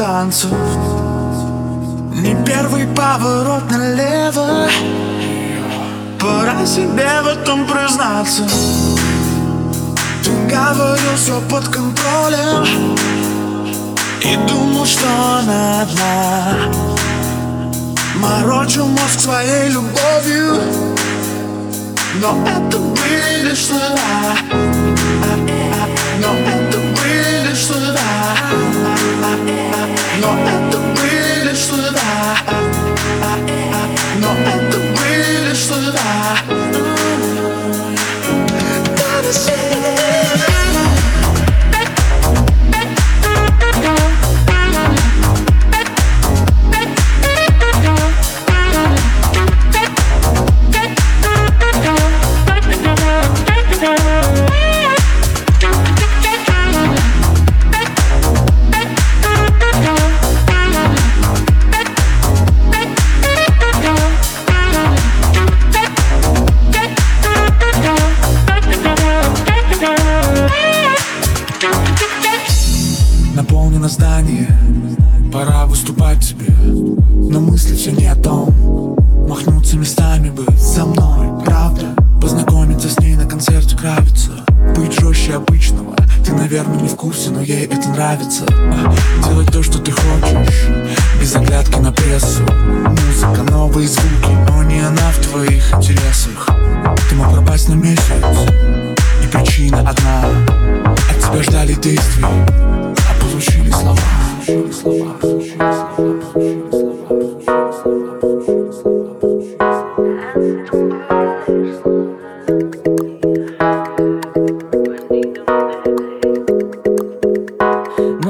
танцу. Не первый поворот налево. Пора себе в этом признаться. Ты говорил все под контролем. И думал, что она одна. Морочил мозг своей любовью. Но это были лишь слова. Но это были лишь слова. når at the ville with dig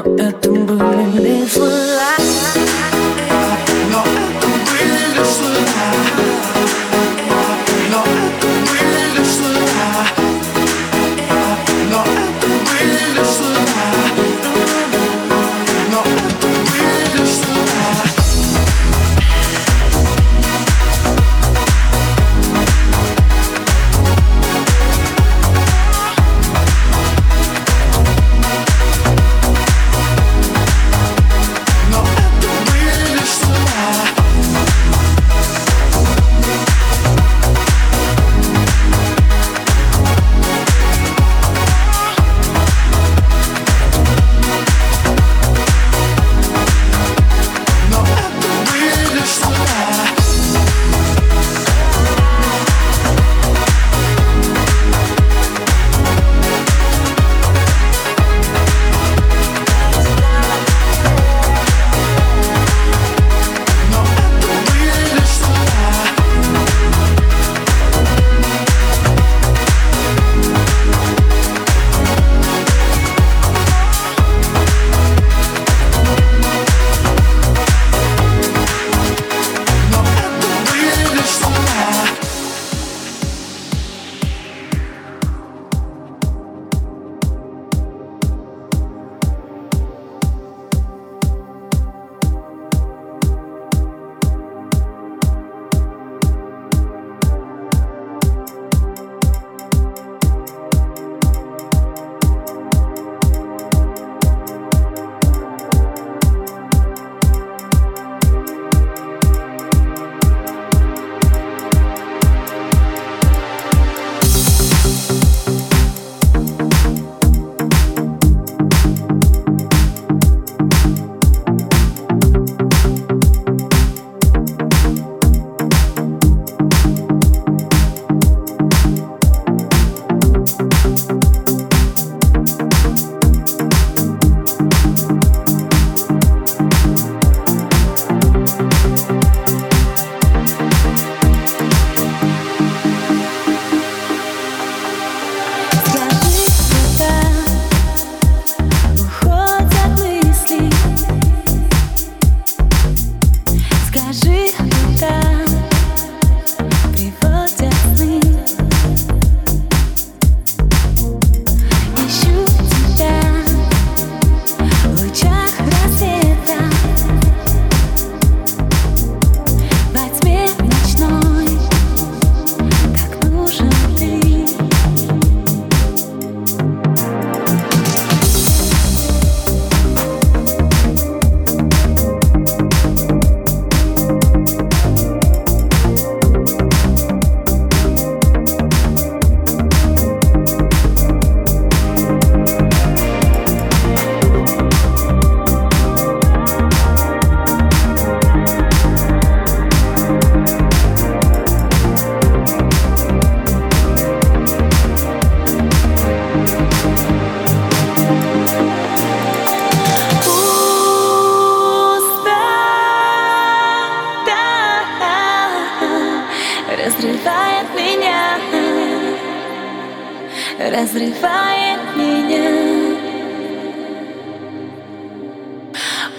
Não é tão bonito.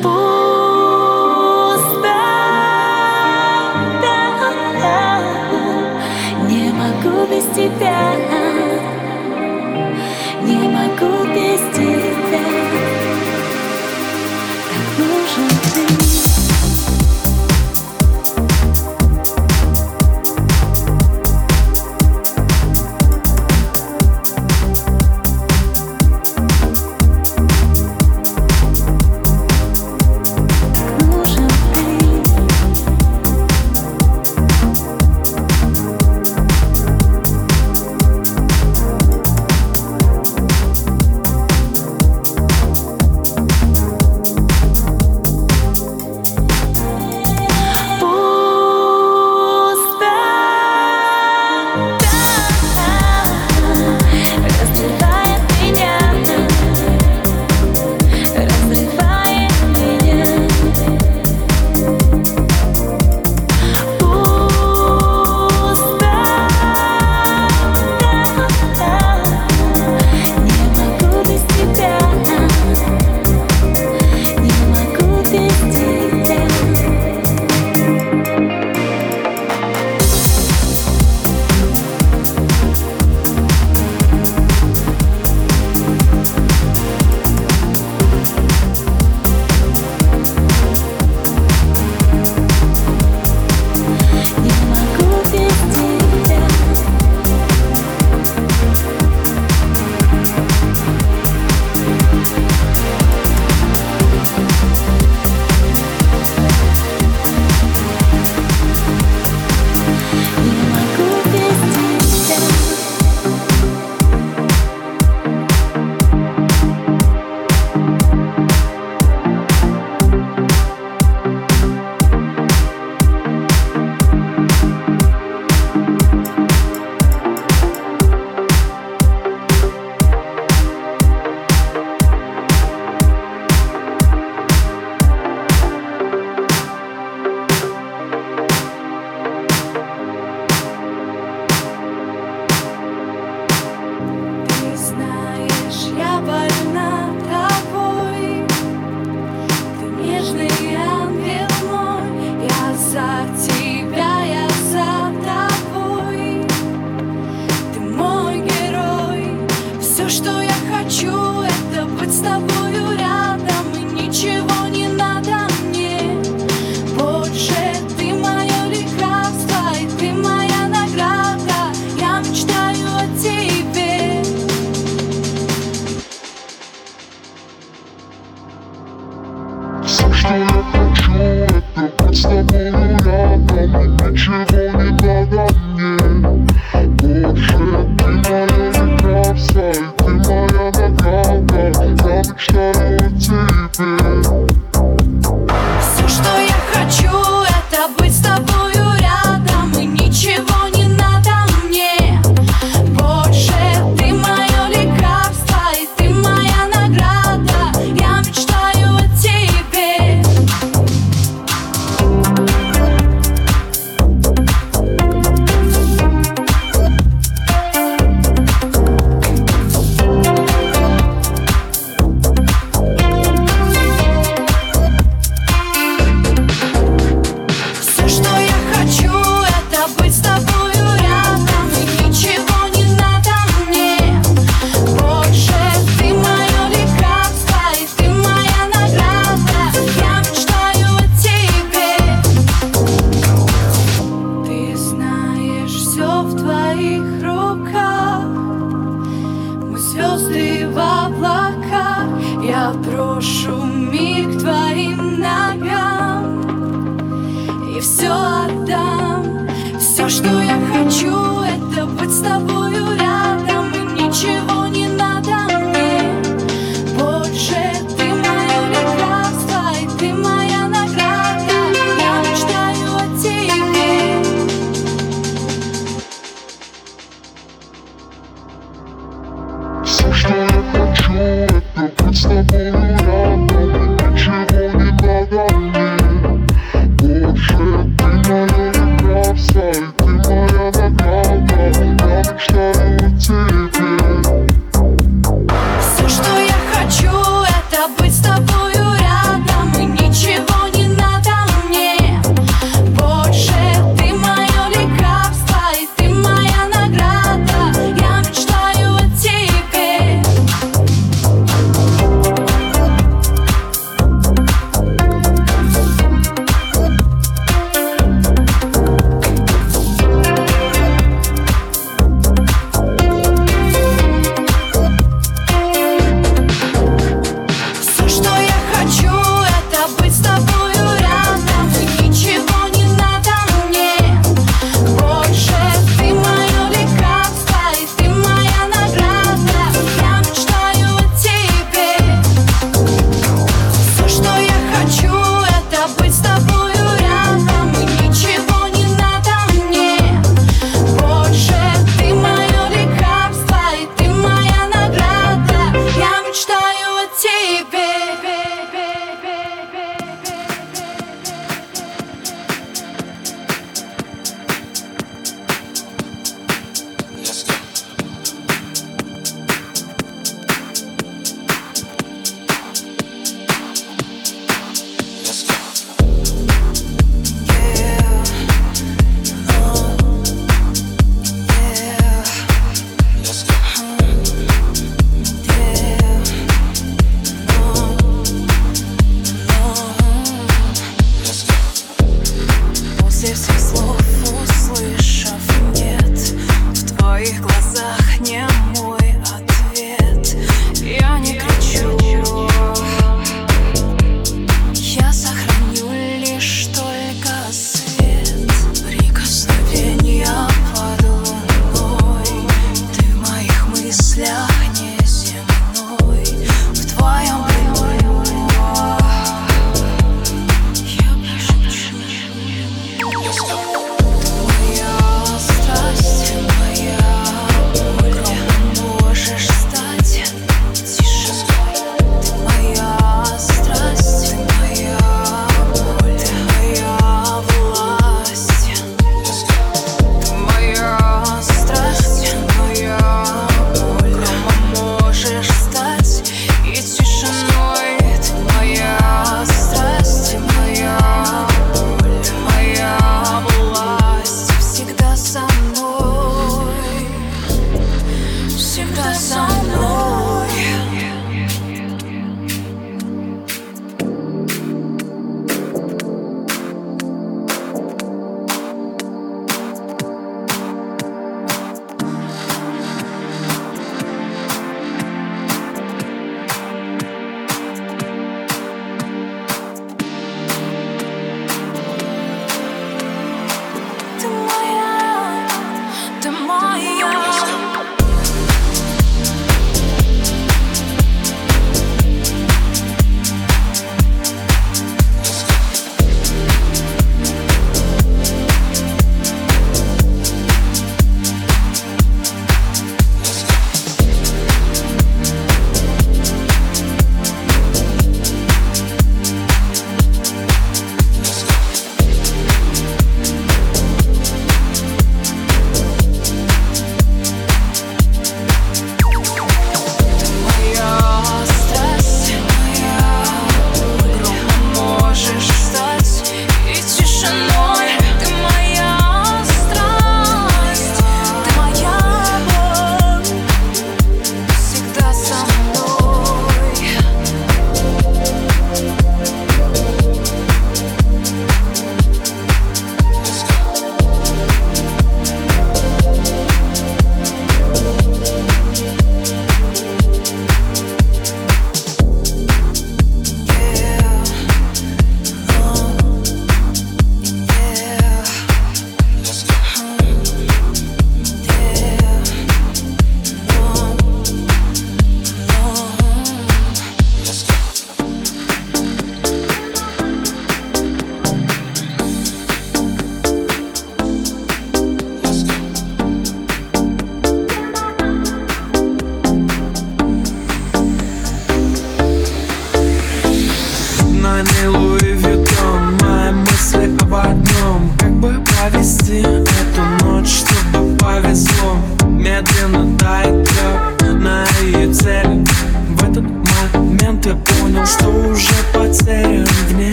Пусто. Не могу без тебя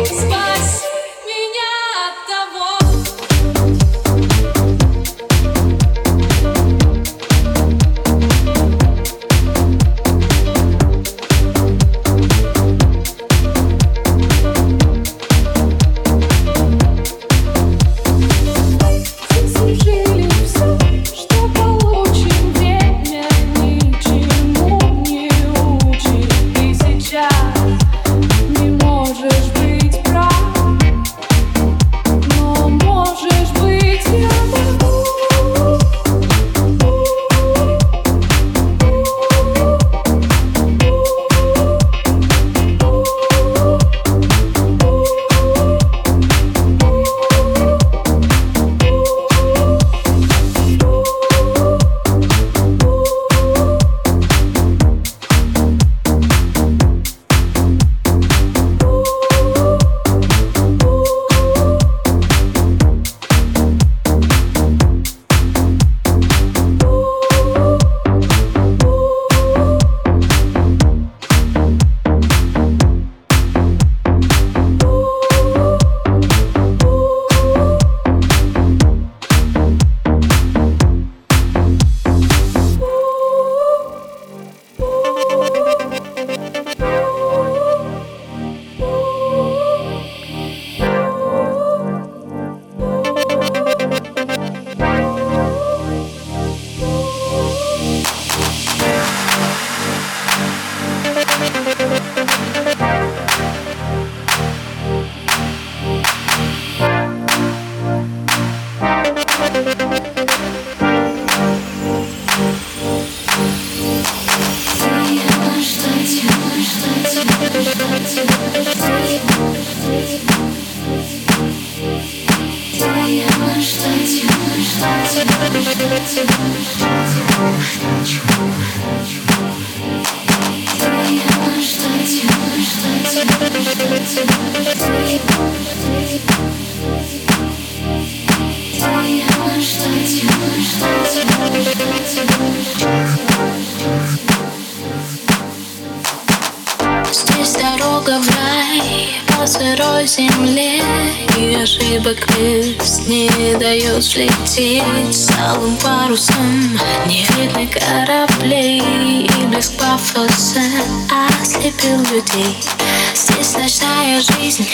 It's. Земле И ошибок без не дает взлететь. С алым парусом не видно кораблей И блеск пафоса ослепил людей. Здесь ночная жизнь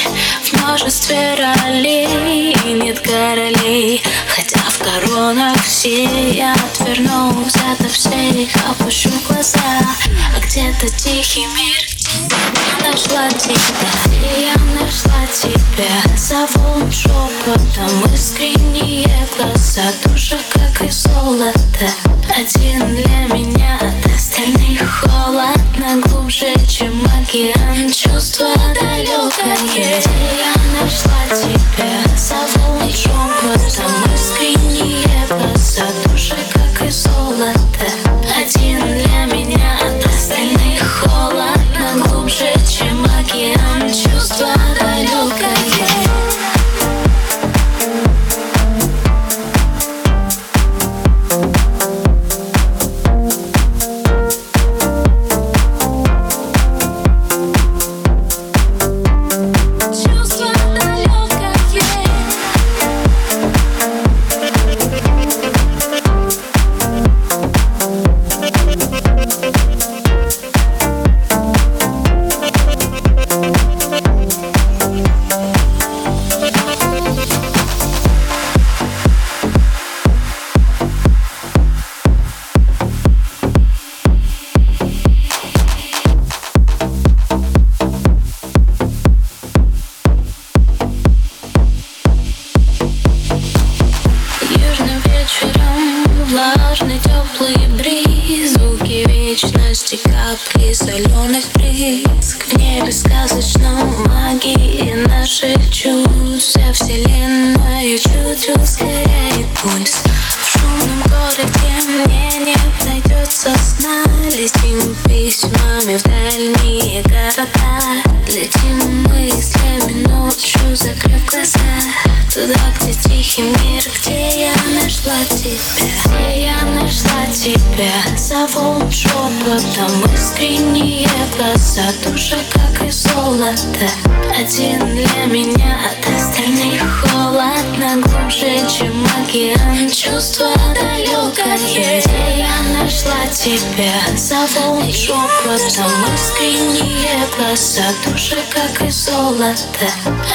в множестве ролей. И нет королей, хотя в коронах все. Я отвернусь ото всех, опущу глаза. А где-то тихий мир, я нашла тебя Я нашла тебя. Зову шепотом Искренние глаза. Душа как и золото Один для меня. От остальных холодно Глубже, чем океан. Чувство далекое Я нашла тебя. Зову шепотом Искренние глаза. Душа как и золото океан Чувство далекое. Я нашла тебя? Зову шепотом искренние глаза. Душа как и золото.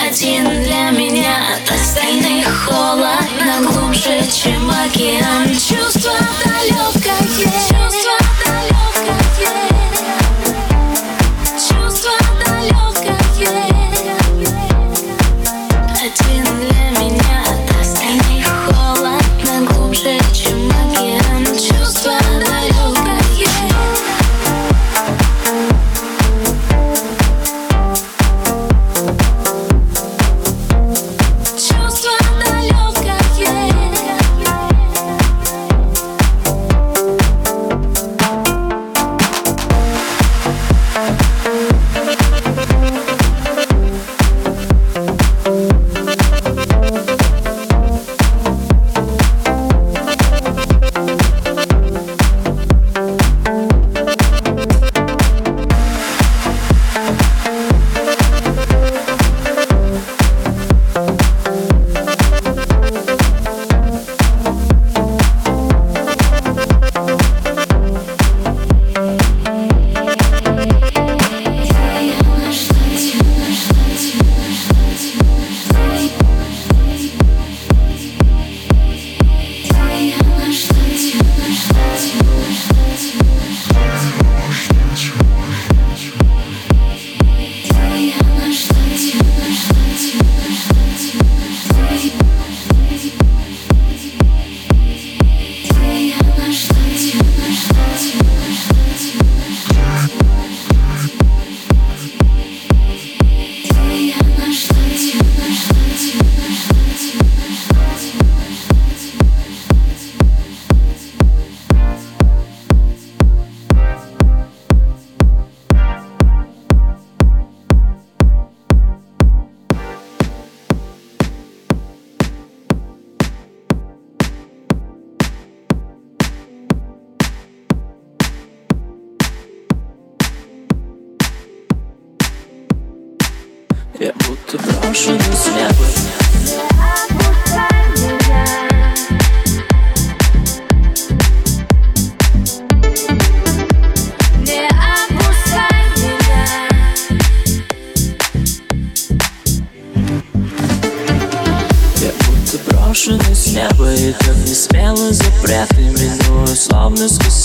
Один для меня От остальных холодно Глубже, чем океан. Чувство далекое. Чувство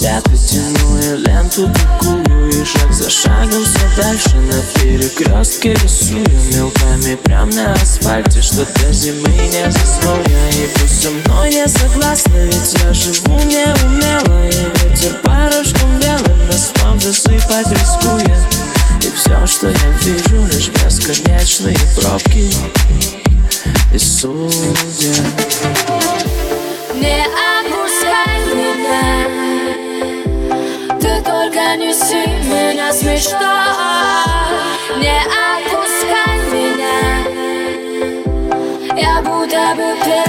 Я потянула ленту такую и шаг за шагом все дальше На перекрестке рисую мелками прям на асфальте что-то зимы не заснул. И пусть со мной не согласны, Ведь я живу неумело и ветер порошком белым Нас вам засыпать рискуя И все, что я вижу, лишь бесконечные пробки И судья Не меня смешно. Не отпускай меня. Я будто бы пел